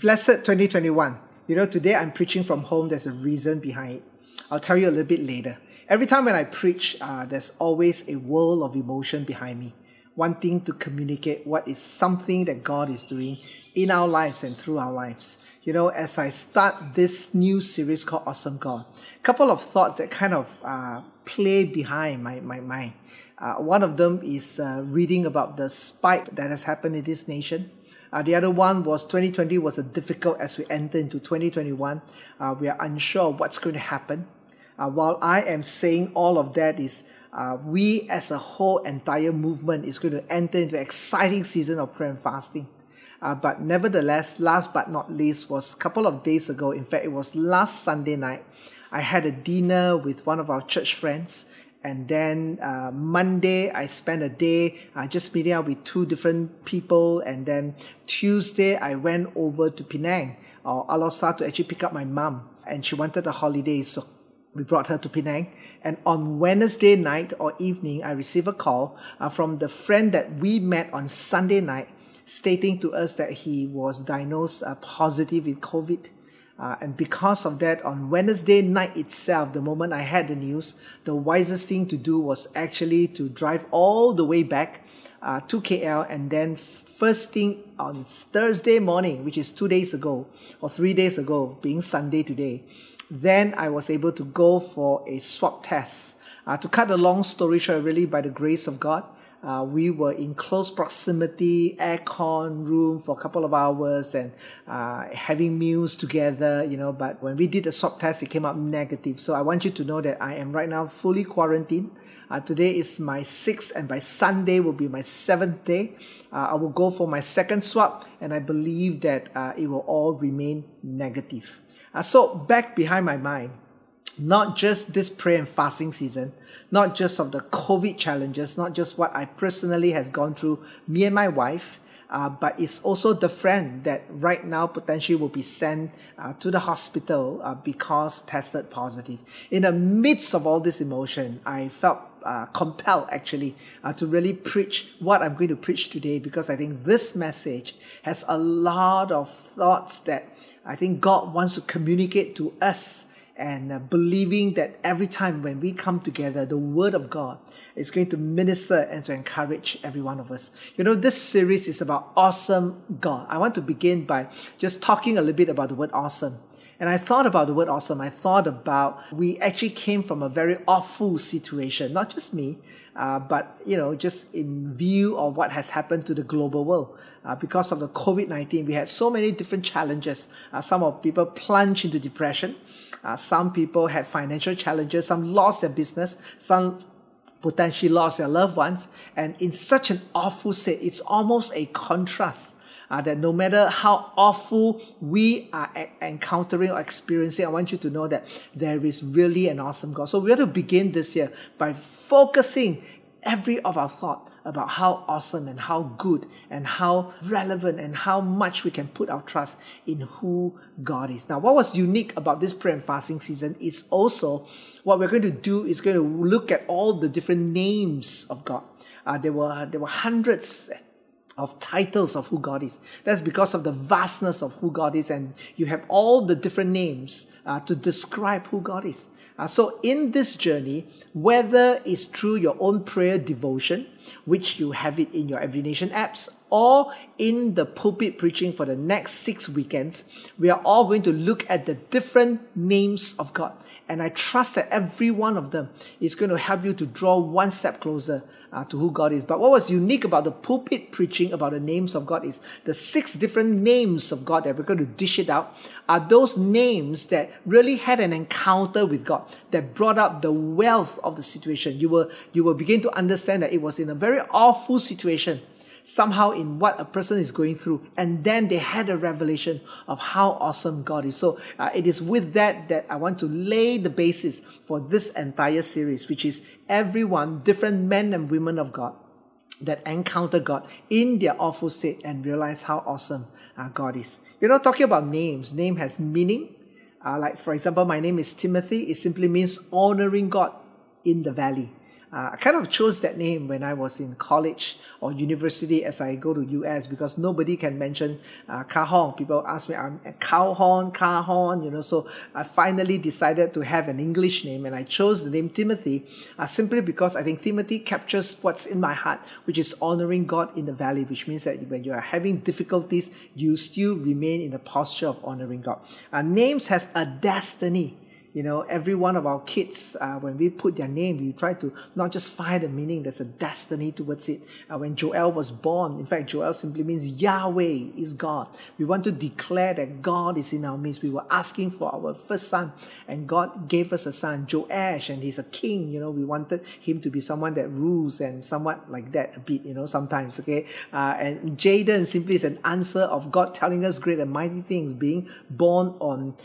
Blessed 2021. You know, today I'm preaching from home. There's a reason behind it. I'll tell you a little bit later. Every time when I preach, uh, there's always a world of emotion behind me, wanting to communicate what is something that God is doing in our lives and through our lives. You know, as I start this new series called Awesome God, a couple of thoughts that kind of uh, play behind my, my mind. Uh, one of them is uh, reading about the spike that has happened in this nation uh, the other one was 2020 was a difficult as we enter into 2021. Uh, we are unsure what's going to happen. Uh, while I am saying all of that is uh, we as a whole entire movement is going to enter into exciting season of prayer and fasting. Uh, but nevertheless, last but not least was a couple of days ago. In fact, it was last Sunday night. I had a dinner with one of our church friends and then uh, Monday, I spent a day uh, just meeting up with two different people. And then Tuesday, I went over to Penang or Alor Star to actually pick up my mom. And she wanted a holiday, so we brought her to Penang. And on Wednesday night or evening, I received a call uh, from the friend that we met on Sunday night, stating to us that he was diagnosed uh, positive with COVID. Uh, and because of that, on Wednesday night itself, the moment I had the news, the wisest thing to do was actually to drive all the way back uh, to KL and then first thing on Thursday morning, which is two days ago or three days ago, being Sunday today, then I was able to go for a swab test. Uh, to cut a long story short, really by the grace of God, uh, we were in close proximity, aircon room for a couple of hours and uh, having meals together, you know. But when we did the swab test, it came up negative. So I want you to know that I am right now fully quarantined. Uh, today is my sixth, and by Sunday will be my seventh day. Uh, I will go for my second swab, and I believe that uh, it will all remain negative. Uh, so back behind my mind, not just this prayer and fasting season, not just of the COVID challenges, not just what I personally has gone through, me and my wife, uh, but it's also the friend that right now potentially will be sent uh, to the hospital uh, because tested positive. In the midst of all this emotion, I felt uh, compelled actually uh, to really preach what I'm going to preach today because I think this message has a lot of thoughts that I think God wants to communicate to us and uh, believing that every time when we come together, the Word of God is going to minister and to encourage every one of us. You know, this series is about awesome God. I want to begin by just talking a little bit about the word awesome. And I thought about the word awesome. I thought about we actually came from a very awful situation, not just me, uh, but you know, just in view of what has happened to the global world uh, because of the COVID nineteen, we had so many different challenges. Uh, some of people plunged into depression. Uh, some people had financial challenges, some lost their business, some potentially lost their loved ones. And in such an awful state, it's almost a contrast. Uh, that no matter how awful we are a- encountering or experiencing, I want you to know that there is really an awesome God. So we have to begin this year by focusing every of our thought about how awesome and how good and how relevant and how much we can put our trust in who God is. Now, what was unique about this prayer and fasting season is also what we're going to do is going to look at all the different names of God. Uh, there were there were hundreds of titles of who God is. That's because of the vastness of who God is, and you have all the different names uh, to describe who God is. Uh, so, in this journey, whether it's through your own prayer devotion, which you have it in your Every apps, or in the pulpit preaching for the next six weekends, we are all going to look at the different names of God. And I trust that every one of them is going to help you to draw one step closer uh, to who God is. But what was unique about the pulpit preaching about the names of God is the six different names of God that we're going to dish it out are those names that really had an encounter with God that brought up the wealth of the situation. You will, you will begin to understand that it was in a very awful situation somehow in what a person is going through. And then they had a revelation of how awesome god is. So uh, it is with that that i want to lay the basis for this entire series which is everyone different men and women of god that encounter god in their awful state and realize how awesome uh, god is. You know talking about names name has meaning. Uh, like for example my name is timothy. It simply means honoring god in the valley Uh, I kind of chose that name when I was in college or university as I go to US because nobody can mention uh, Cajon. People ask me, I'm Calhoun, Cajon, you know. So I finally decided to have an English name and I chose the name Timothy uh, simply because I think Timothy captures what's in my heart, which is honoring God in the valley, which means that when you are having difficulties, you still remain in a posture of honoring God. Uh, names has a destiny you know, every one of our kids, uh, when we put their name, we try to not just find a meaning, there's a destiny towards it. Uh, when Joel was born, in fact, Joel simply means Yahweh is God. We want to declare that God is in our midst. We were asking for our first son, and God gave us a son, Joash, and he's a king. You know, we wanted him to be someone that rules and somewhat like that a bit, you know, sometimes, okay? Uh, and Jaden simply is an answer of God telling us great and mighty things, being born on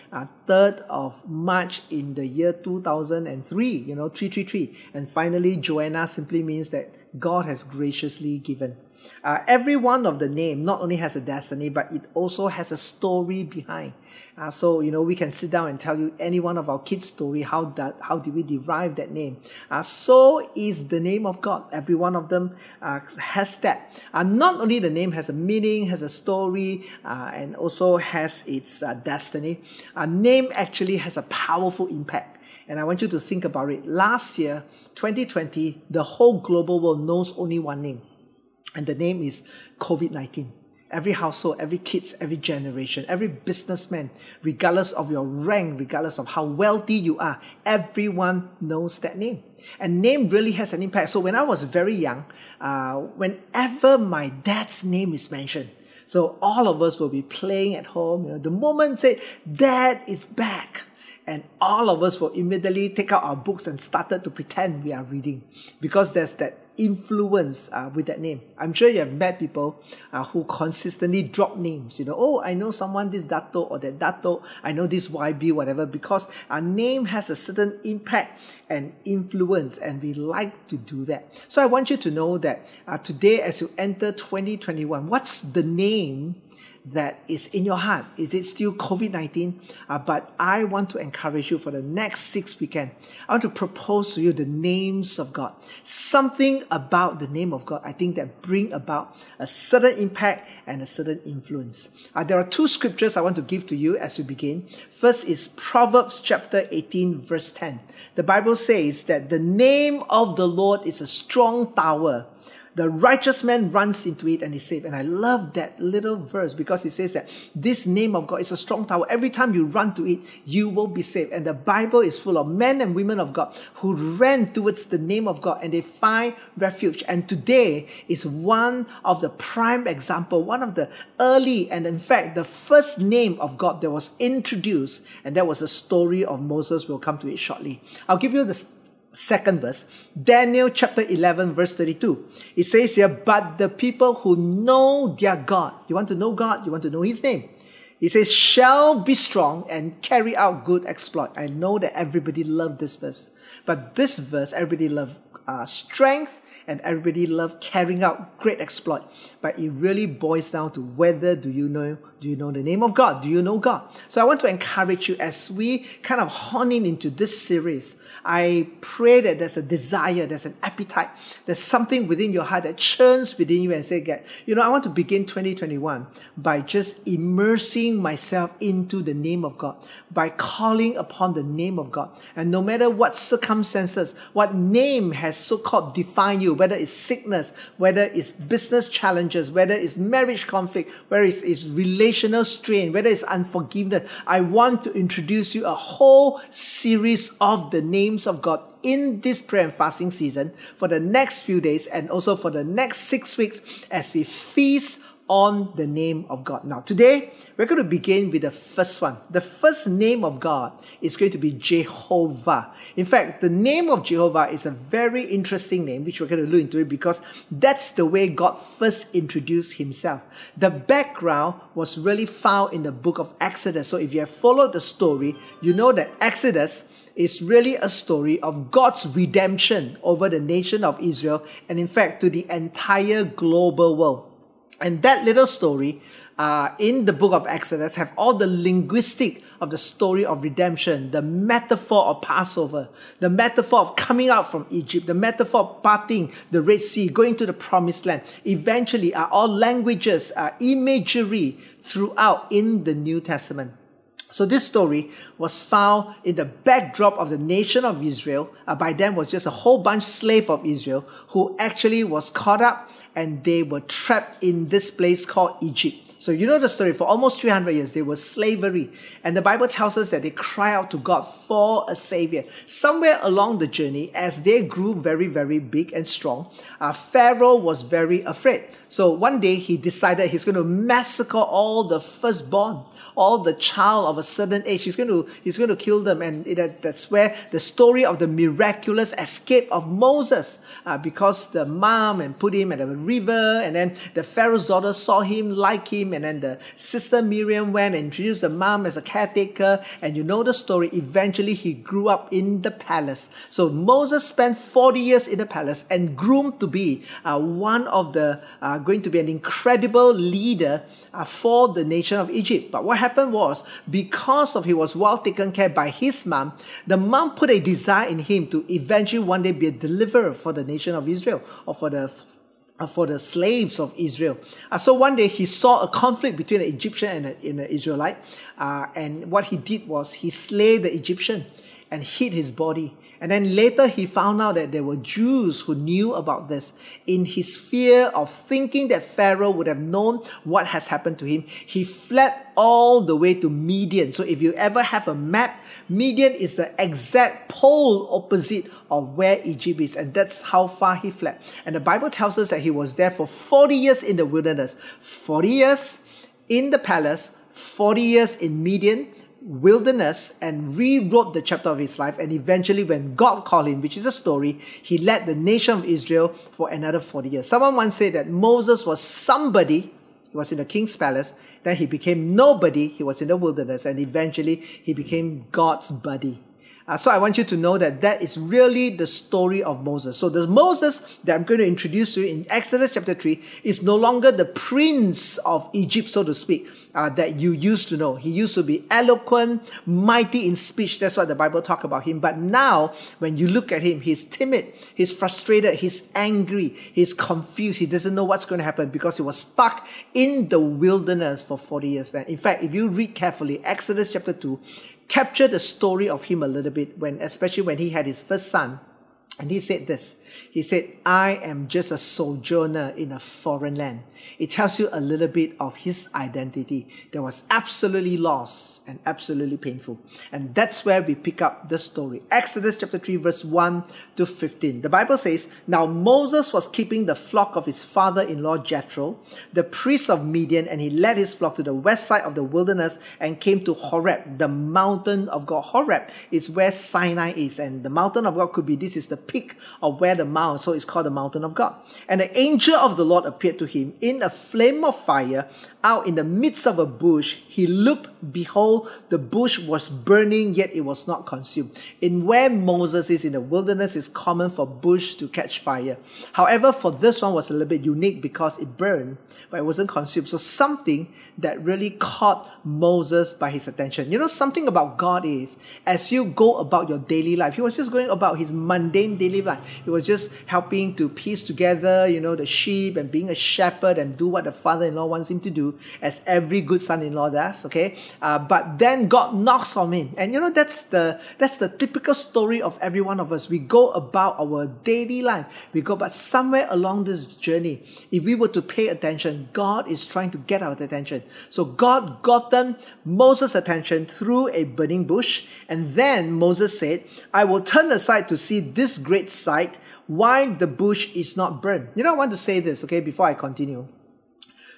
3rd uh, of March in the year 2003, you know, 333. And finally, Joanna simply means that God has graciously given. Uh, every one of the name not only has a destiny, but it also has a story behind. Uh, so you know we can sit down and tell you any one of our kids' story. How that how did we derive that name? Uh, so is the name of God. Every one of them uh, has that. Uh, not only the name has a meaning, has a story, uh, and also has its destiny. A name actually has a powerful impact. And I want you to think about it. Last year, 2020, the whole global world knows only one name and the name is COVID 19. Every household, every kids, every generation, every businessman, regardless of your rank, regardless of how wealthy you are, everyone knows that name. And name really has an impact. So when I was very young, uh, whenever my dad's name is mentioned, so all of us will be playing at home. You know, the moment say, Dad is back and all of us will immediately take out our books and started to pretend we are reading because there's that influence uh, with that name. I'm sure you have met people uh, who consistently drop names. You know, oh, I know someone this Dato or that Dato. I know this YB, whatever, because our name has a certain impact and influence, and we like to do that. So I want you to know that uh, today, as you enter 2021, what's the name that is in your heart? Is it still COVID 19? Uh, but I want to encourage you for the next six weekend. I want to propose to you the names of God. Something about the name of God, I think that bring about a certain impact and a certain influence. Uh, there are two scriptures I want to give to you as we begin. First is Proverbs chapter 18, verse 10. The Bible says that the name of the Lord is a strong tower the righteous man runs into it and is saved. And I love that little verse because it says that this name of God is a strong tower. Every time you run to it, you will be saved. And the Bible is full of men and women of God who ran towards the name of God and they find refuge. And today is one of the prime example, one of the early and in fact the first name of God that was introduced. And that was a story of Moses. We'll come to it shortly. I'll give you the second verse, Daniel chapter 11, verse 32. It says here, But the people who know their God, you want to know God, you want to know His name. He says, shall be strong and carry out good exploit. I know that everybody loved this verse, but this verse, everybody loved uh, strength and everybody loved carrying out great exploit. But it really boils down to whether do you know do you know the name of God? Do you know God? So I want to encourage you as we kind of hone in into this series. I pray that there's a desire, there's an appetite, there's something within your heart that churns within you and say, "Get, you know, I want to begin 2021 by just immersing myself into the name of God, by calling upon the name of God. And no matter what circumstances, what name has so-called defined you, whether it's sickness, whether it's business challenges, whether it's marriage conflict, whether it's, it's relational strain, whether it's unforgiveness, I want to introduce you a whole series of the names of God in this prayer and fasting season for the next few days and also for the next six weeks as we feast on the name of God. Now, today we're going to begin with the first one. The first name of God is going to be Jehovah. In fact, the name of Jehovah is a very interesting name, which we're going to look into it because that's the way God first introduced himself. The background was really found in the book of Exodus. So if you have followed the story, you know that Exodus is really a story of God's redemption over the nation of Israel and in fact to the entire global world. And that little story uh, in the book of Exodus have all the linguistic of the story of redemption, the metaphor of Passover, the metaphor of coming out from Egypt, the metaphor of parting the Red Sea, going to the promised land, eventually are all languages, are imagery throughout in the New Testament. So this story was found in the backdrop of the nation of Israel. Uh, by then was just a whole bunch slave of Israel who actually was caught up and they were trapped in this place called Egypt. So you know the story. For almost 300 years, there was slavery. And the Bible tells us that they cry out to God for a savior. Somewhere along the journey, as they grew very, very big and strong, uh, Pharaoh was very afraid. So one day he decided he's going to massacre all the firstborn, all the child of a certain age. He's going to, he's going to kill them. And that's where the story of the miraculous escape of Moses, uh, because the mom and put him at a river, and then the Pharaoh's daughter saw him, like him, and then the sister Miriam went and introduced the mom as a caretaker. And you know the story. Eventually, he grew up in the palace. So Moses spent 40 years in the palace and groomed to be uh, one of the, uh, going to be an incredible leader uh, for the nation of Egypt. But what happened was, because of he was well taken care by his mom, the mom put a desire in him to eventually one day be a deliverer for the nation of Israel or for the for the slaves of Israel. Uh, so one day he saw a conflict between an Egyptian and an, Israelite. Uh, and what he did was he slayed the Egyptian and hid his body. And then later he found out that there were Jews who knew about this. In his fear of thinking that Pharaoh would have known what has happened to him, he fled all the way to Midian. So if you ever have a map, Midian is the exact pole opposite of where Egypt is. And that's how far he fled. And the Bible tells us that he was there for 40 years in the wilderness, 40 years in the palace, 40 years in Midian, wilderness and rewrote the chapter of his life. And eventually, when God called him, which is a story, he led the nation of Israel for another 40 years. Someone once said that Moses was somebody, he was in the king's palace, then he became nobody, he was in the wilderness, and eventually he became God's buddy. Uh, so I want you to know that that is really the story of Moses. So the Moses that I'm going to introduce to you in Exodus chapter 3 is no longer the prince of Egypt, so to speak, uh, that you used to know. He used to be eloquent, mighty in speech. That's what the Bible talk about him. But now, when you look at him, he's timid, he's frustrated, he's angry, he's confused. He doesn't know what's going to happen because he was stuck in the wilderness for 40 years. Then, in fact, if you read carefully, Exodus chapter 2, capture the story of him a little bit when, especially when he had his first son. And he said this. He said, I am just a sojourner in a foreign land. It tells you a little bit of his identity that was absolutely lost and absolutely painful. And that's where we pick up the story. Exodus chapter 3, verse 1 to 15. The Bible says, Now Moses was keeping the flock of his father in law Jethro, the priest of Midian, and he led his flock to the west side of the wilderness and came to Horeb, the mountain of God. Horeb is where Sinai is, and the mountain of God could be this is the peak of where the mount, so it's called the mountain of God. And the angel of the Lord appeared to him in a flame of fire out in the midst of a bush. He looked, behold, the bush was burning, yet it was not consumed. In where Moses is in the wilderness, it's common for bush to catch fire. However, for this one was a little bit unique because it burned, but it wasn't consumed. So something that really caught Moses by his attention. You know, something about God is as you go about your daily life, he was just going about his mundane daily life. He was just helping to piece together, you know, the sheep and being a shepherd and do what the father-in-law wants him to do, as every good son-in-law does. Okay, uh, but then God knocks on him, and you know that's the that's the typical story of every one of us. We go about our daily life. We go, but somewhere along this journey, if we were to pay attention, God is trying to get our attention. So God got them Moses' attention through a burning bush, and then Moses said, "I will turn aside to see this great sight." why the bush is not burned. You know, I want to say this, okay, before I continue.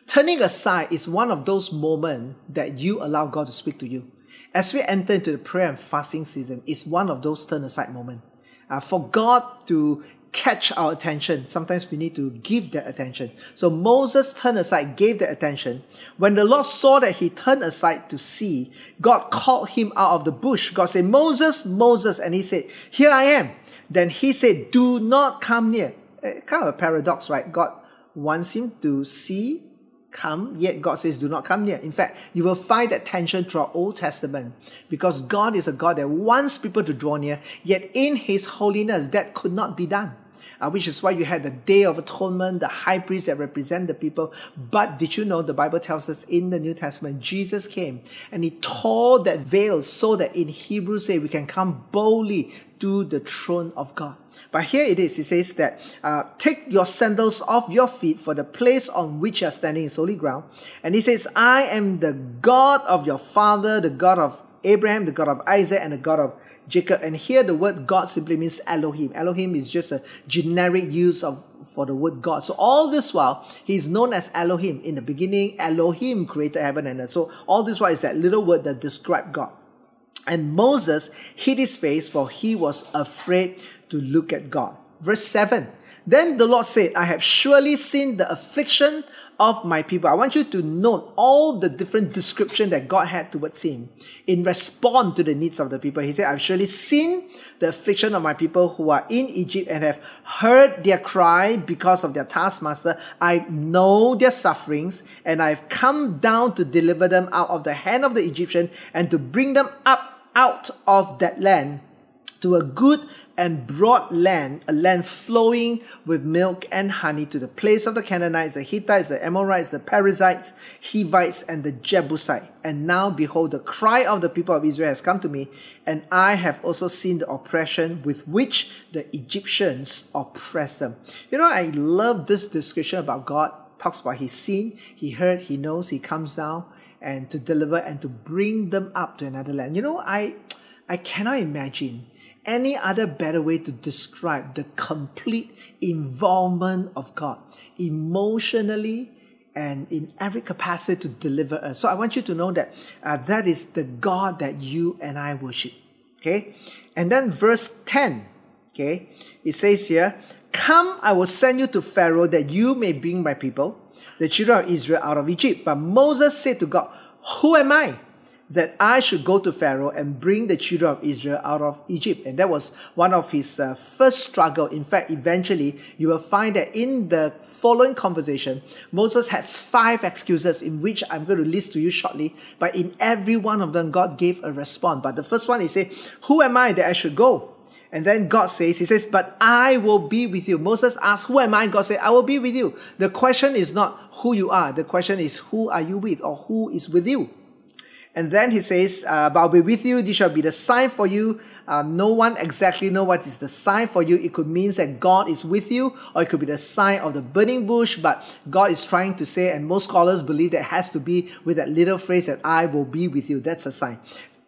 Turning aside is one of those moments that you allow God to speak to you. As we enter into the prayer and fasting season, it's one of those turn aside moments. Uh, for God to catch our attention, sometimes we need to give that attention. So Moses turned aside, gave that attention. When the Lord saw that he turned aside to see, God called him out of the bush. God said, Moses, Moses. And he said, Here I am. Then he said, Do not come near. Eh, kind of a paradox, right? God wants him to see, come, yet God says, do not come near. In fact, you will find that tension throughout Old Testament because God is a God that wants people to draw near, yet in His holiness, that could not be done. Uh, which is why you had the Day of Atonement, the high priest that represent the people. But did you know the Bible tells us in the New Testament, Jesus came and he tore that veil so that in Hebrews say we can come boldly to the throne of God. But here it is. It says that uh, take your sandals off your feet, for the place on which you are standing is holy ground. And he says, I am the God of your father, the God of Abraham, the God of Isaac, and the God of Jacob. And here the word God simply means Elohim. Elohim is just a generic use of for the word God. So all this while, he's known as Elohim. In the beginning, Elohim created heaven and earth. So all this while is that little word that describes God. And Moses hid his face, for he was afraid to look at God. Verse 7 Then the Lord said, I have surely seen the affliction of my people. I want you to note all the different description that God had towards him in response to the needs of the people. He said, I've surely seen the affliction of my people who are in Egypt and have heard their cry because of their taskmaster. I know their sufferings and I've come down to deliver them out of the hand of the Egyptian and to bring them up out of that land to a good and broad land, a land flowing with milk and honey, to the place of the Canaanites, the Hittites, the Amorites, the Perizzites, Hivites, and the Jebusite. And now, behold, the cry of the people of Israel has come to me, and I have also seen the oppression with which the Egyptians oppress them. You know, I love this description about God. Talks about He's seen, He heard, He knows, He comes down and to deliver and to bring them up to another land. You know, I I cannot imagine any other better way to describe the complete involvement of God emotionally and in every capacity to deliver us. So I want you to know that uh, that is the God that you and I worship. Okay, and then verse 10, okay, it says here, Come, I will send you to Pharaoh that you may bring my people the children of Israel out of Egypt. But Moses said to God, Who am I? That I should go to Pharaoh and bring the children of Israel out of Egypt. And that was one of his uh, first struggle. In fact, eventually, you will find that in the following conversation, Moses had five excuses in which I'm going to list to you shortly. But in every one of them, God gave a response. But the first one, he said, Who am I that I should go? And then God says, He says, But I will be with you. Moses asked, Who am I? God said, I will be with you. The question is not who you are. The question is, Who are you with or who is with you? And then he says, uh, But I'll be with you. This shall be the sign for you. Um, no one exactly know what is the sign for you. It could mean that God is with you, or it could be the sign of the burning bush. But God is trying to say, and most scholars believe that has to be with that little phrase that I will be with you. That's a sign.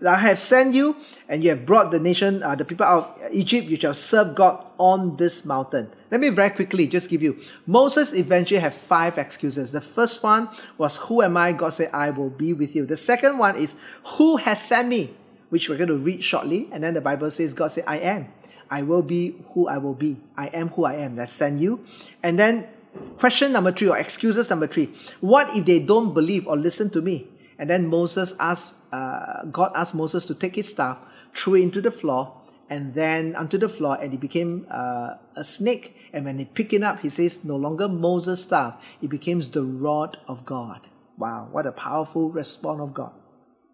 I have sent you, and you have brought the nation, uh, the people out of Egypt. You shall serve God on this mountain. Let me very quickly just give you. Moses eventually had five excuses. The first one was, "Who am I?" God said, "I will be with you." The second one is, "Who has sent me?" Which we're going to read shortly. And then the Bible says, "God said, I am. I will be who I will be. I am who I am." That sent you. And then question number three, or excuses number three: What if they don't believe or listen to me? And then Moses asked, uh, God asked Moses to take his staff, threw it into the floor, and then onto the floor, and it became uh, a snake. And when he picked it up, he says, no longer Moses' staff, it becomes the rod of God. Wow, what a powerful response of God.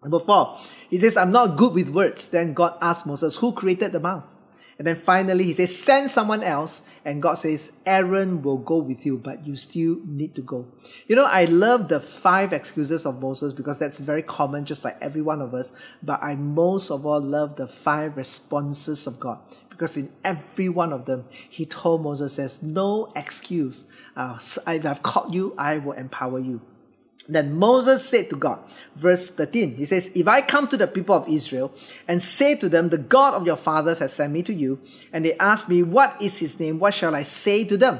Number four, he says, I'm not good with words. Then God asked Moses, Who created the mouth? And then finally, he says, Send someone else. And God says, Aaron will go with you, but you still need to go. You know, I love the five excuses of Moses because that's very common, just like every one of us. But I most of all love the five responses of God because in every one of them, he told Moses, There's no excuse. Uh, if I've called you, I will empower you. Then Moses said to God, verse 13, he says, If I come to the people of Israel and say to them, The God of your fathers has sent me to you, and they ask me, What is his name? What shall I say to them?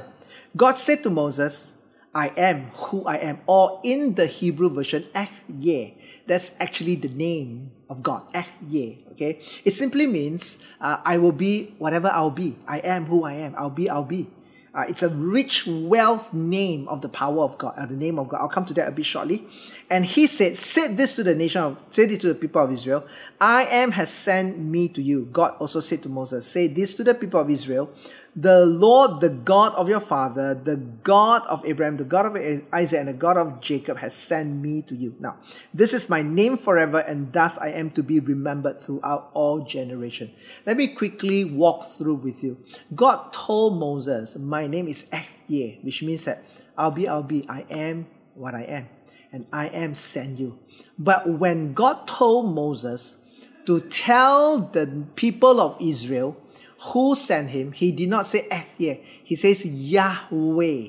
God said to Moses, I am who I am. Or in the Hebrew version, Ehyeh. That's actually the name of God, Ehyeh. Okay? It simply means, uh, I will be whatever I'll be. I am who I am. I'll be, I'll be. Uh, it's a rich wealth name of the power of God, uh, the name of God. I'll come to that a bit shortly. And he said, Say this to the nation of, say this to the people of Israel. I am has sent me to you. God also said to Moses, Say this to the people of Israel. The Lord, the God of your father, the God of Abraham, the God of Isaac, and the God of Jacob has sent me to you. Now, this is my name forever, and thus I am to be remembered throughout all generation. Let me quickly walk through with you. God told Moses, My name is Ehyeh, which means that I'll be, I'll be, I am what I am, and I am send you. But when God told Moses to tell the people of Israel who sent him, he did not say Ehyeh, he says Yahweh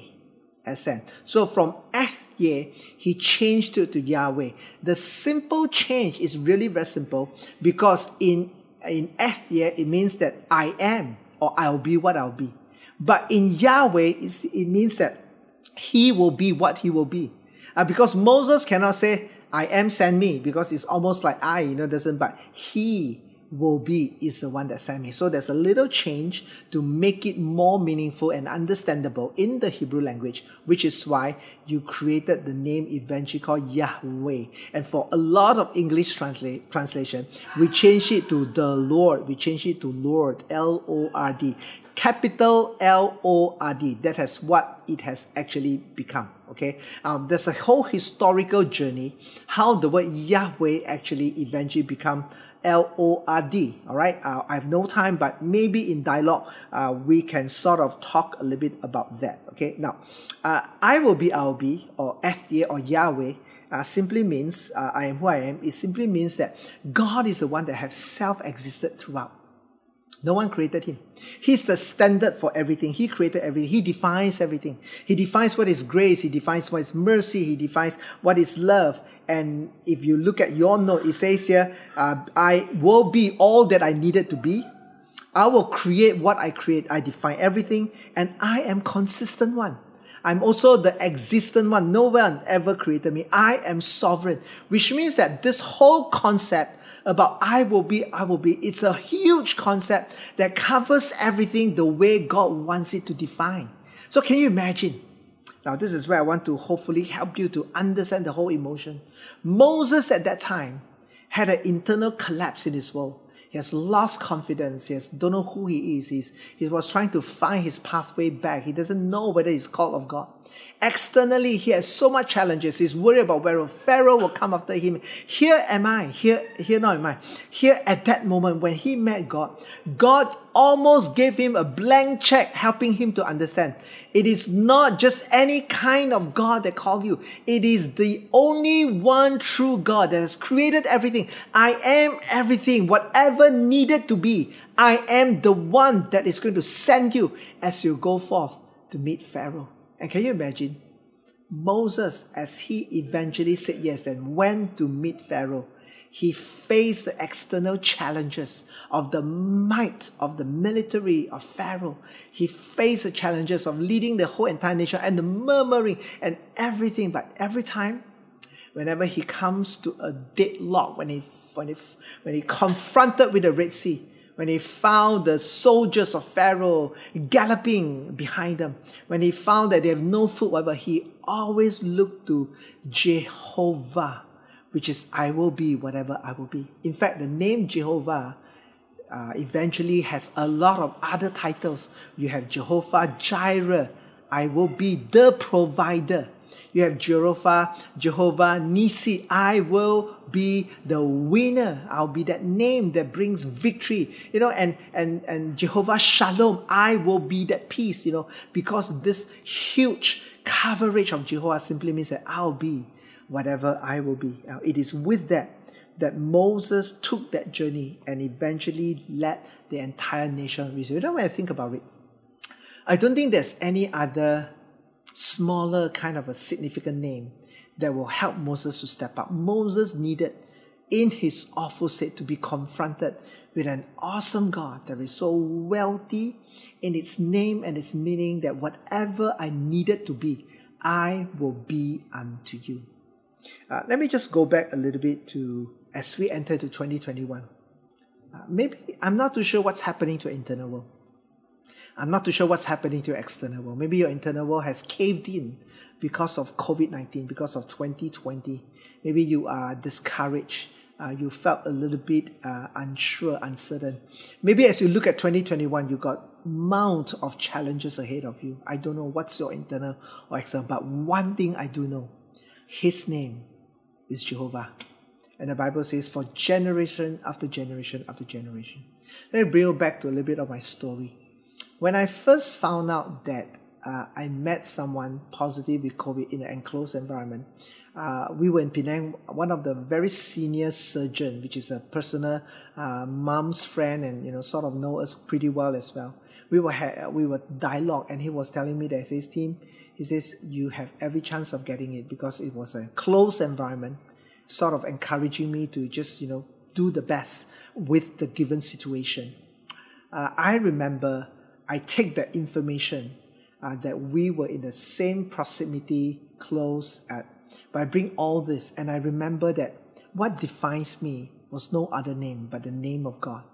has sent. So from Ehyeh, he changed it to Yahweh. The simple change is really very simple because in, in Ehyeh, it means that I am or I'll be what I'll be. But in Yahweh, it means that he will be what he will be. Uh, because Moses cannot say, I am send me, because it's almost like I, you know, doesn't, but he will be is the one that sent me. So there's a little change to make it more meaningful and understandable in the Hebrew language, which is why you created the name eventually called Yahweh. And for a lot of English transla- translation, we change it to the Lord. We change it to Lord, L-O-R-D. Capital L-O-R-D. That has what it has actually become. Okay, um, there's a whole historical journey how the word Yahweh actually eventually become L O R D. All right, uh, I have no time, but maybe in dialogue uh, we can sort of talk a little bit about that. Okay, now uh, I will be, I'll be, or Ehyeh or Yahweh. Uh, simply means uh, I am who I am. It simply means that God is the one that has self-existed throughout. No one created him. He's the standard for everything. He created everything. He defines everything. He defines what is grace. He defines what is mercy. He defines what is love. And if you look at your note, it says here, uh, I will be all that I needed to be. I will create what I create. I define everything. And I am consistent one. I'm also the existent one. No one ever created me. I am sovereign, which means that this whole concept about I will be, I will be. It's a huge concept that covers everything the way God wants it to define. So can you imagine? Now, this is where I want to hopefully help you to understand the whole emotion. Moses at that time had an internal collapse in his world. He has lost confidence. He has don't know who he is. He's, he was trying to find his pathway back. He doesn't know whether he's called of God. Externally, he has so much challenges. He's worried about whether Pharaoh will come after him. Here am I. Here, here now am I. Here at that moment when he met God, God almost gave him a blank check, helping him to understand. It is not just any kind of God that called you. It is the only one true God that has created everything. I am everything, whatever needed to be. I am the one that is going to send you as you go forth to meet Pharaoh. And can you imagine? Moses, as he eventually said yes and went to meet Pharaoh, he faced the external challenges of the might of the military of Pharaoh. He faced the challenges of leading the whole entire nation and the murmuring and everything. But every time, whenever he comes to a deadlock, when he, when he, when he confronted with the Red Sea, when he found the soldiers of Pharaoh galloping behind them, when he found that they have no food, whatever, he always looked to Jehovah, which is I will be whatever I will be. In fact, the name Jehovah uh, eventually has a lot of other titles. You have Jehovah Jireh, I will be the provider. You have Jehovah, Jehovah Nisi. I will be the winner. I'll be that name that brings victory. You know, and and and Jehovah Shalom. I will be that peace. You know, because this huge coverage of Jehovah simply means that I'll be whatever I will be. It is with that that Moses took that journey and eventually led the entire nation. You know, when I think about it, I don't think there's any other smaller kind of a significant name that will help Moses to step up. Moses needed, in his awful state, to be confronted with an awesome God that is so wealthy in its name and its meaning that whatever I needed to be, I will be unto you. Uh, let me just go back a little bit to as we enter to 2021. Uh, maybe I'm not too sure what's happening to internal world. I'm not too sure what's happening to external world. Maybe your internal world has caved in because of COVID 19, because of 2020. Maybe you are discouraged. uh, you felt a little bit uh, unsure, uncertain. Maybe as you look at 2021, you got mount of challenges ahead of you. I don't know what's your internal or external, but one thing I do know, His name is Jehovah. And the Bible says, for generation after generation after generation. Let me bring you back to a little bit of my story. When I first found out that uh, I met someone positive with COVID in an enclosed environment, uh, we were in Penang, one of the very senior surgeon, which is a personal uh, mom's friend and, you know, sort of know us pretty well as well. We were, ha- we were dialogue and he was telling me that, says, Tim, he says, you have every chance of getting it because it was a closed environment sort of encouraging me to just, you know, do the best with the given situation. Uh, I remember I take that information uh, that we were in the same proximity, close at, but I bring all this and I remember that what defines me was no other name but the name of God.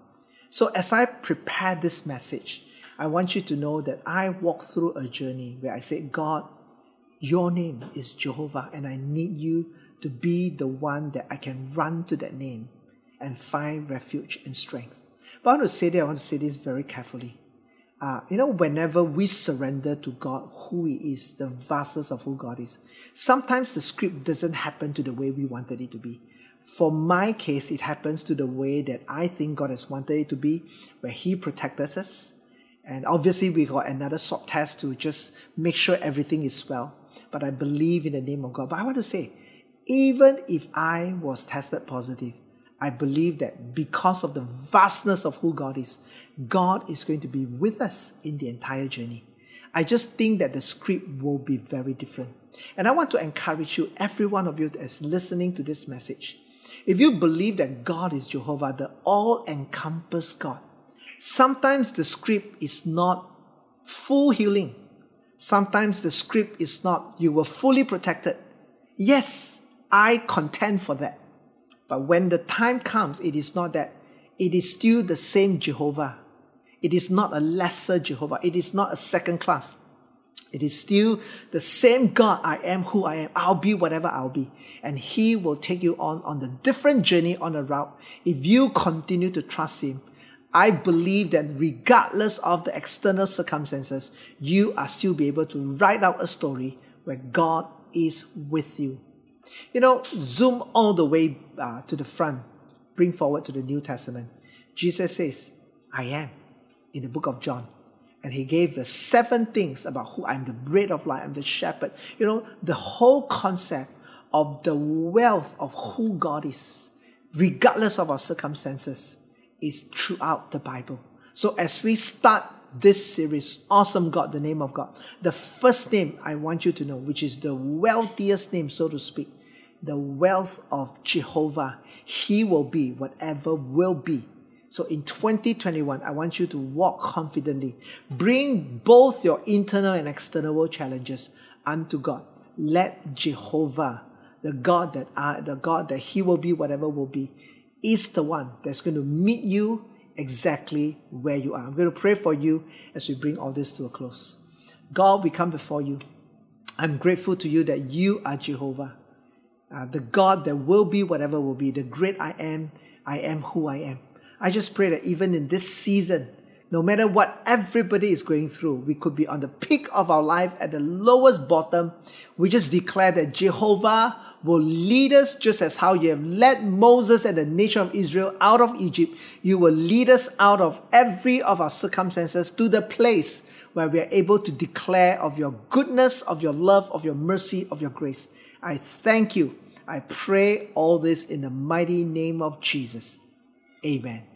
So as I prepare this message, I want you to know that I walked through a journey where I said, God, your name is Jehovah, and I need you to be the one that I can run to that name and find refuge and strength. But I want to say that, I want to say this very carefully. Uh, you know, whenever we surrender to God who He is, the vastness of who God is, sometimes the script doesn't happen to the way we wanted it to be. For my case, it happens to the way that I think God has wanted it to be, where He protects us. And obviously, we got another swab test to just make sure everything is well. But I believe in the name of God. But I want to say, even if I was tested positive, I believe that because of the vastness of who God is, God is going to be with us in the entire journey. I just think that the script will be very different. And I want to encourage you, every one of you that is listening to this message, if you believe that God is Jehovah, the all encompassed God, sometimes the script is not full healing. Sometimes the script is not you were fully protected. Yes, I contend for that. But when the time comes, it is not that. It is still the same Jehovah. It is not a lesser Jehovah. It is not a second class. It is still the same God. I am who I am. I'll be whatever I'll be. And He will take you on on the different journey on the route. If you continue to trust Him, I believe that regardless of the external circumstances, you are still be able to write out a story where God is with you. You know, zoom all the way uh, to the front, bring forward to the New Testament. Jesus says, I am, in the book of John. And he gave the seven things about who I'm the bread of life, I'm the shepherd. You know, the whole concept of the wealth of who God is, regardless of our circumstances, is throughout the Bible. So as we start this series, Awesome God, the name of God. The first name I want you to know, which is the wealthiest name, so to speak, the wealth of Jehovah. He will be whatever will be. So in 2021, I want you to walk confidently. Bring both your internal and external challenges unto God. Let Jehovah, the God that I, the God that He will be, whatever will be, is the one that's going to meet you exactly where you are. I'm going to pray for you as we bring all this to a close. God, we come before you. I'm grateful to you that you are Jehovah, uh, the God that will be whatever will be, the great I am. I am who I am. I just pray that even in this season, no matter what everybody is going through, we could be on the peak of our life at the lowest bottom. We just declare that Jehovah will lead us just as how you have led Moses and the nation of Israel out of Egypt. You will lead us out of every of our circumstances to the place where we are able to declare of your goodness, of your love, of your mercy, of your grace. I thank you. I pray all this in the mighty name of Jesus. Amen.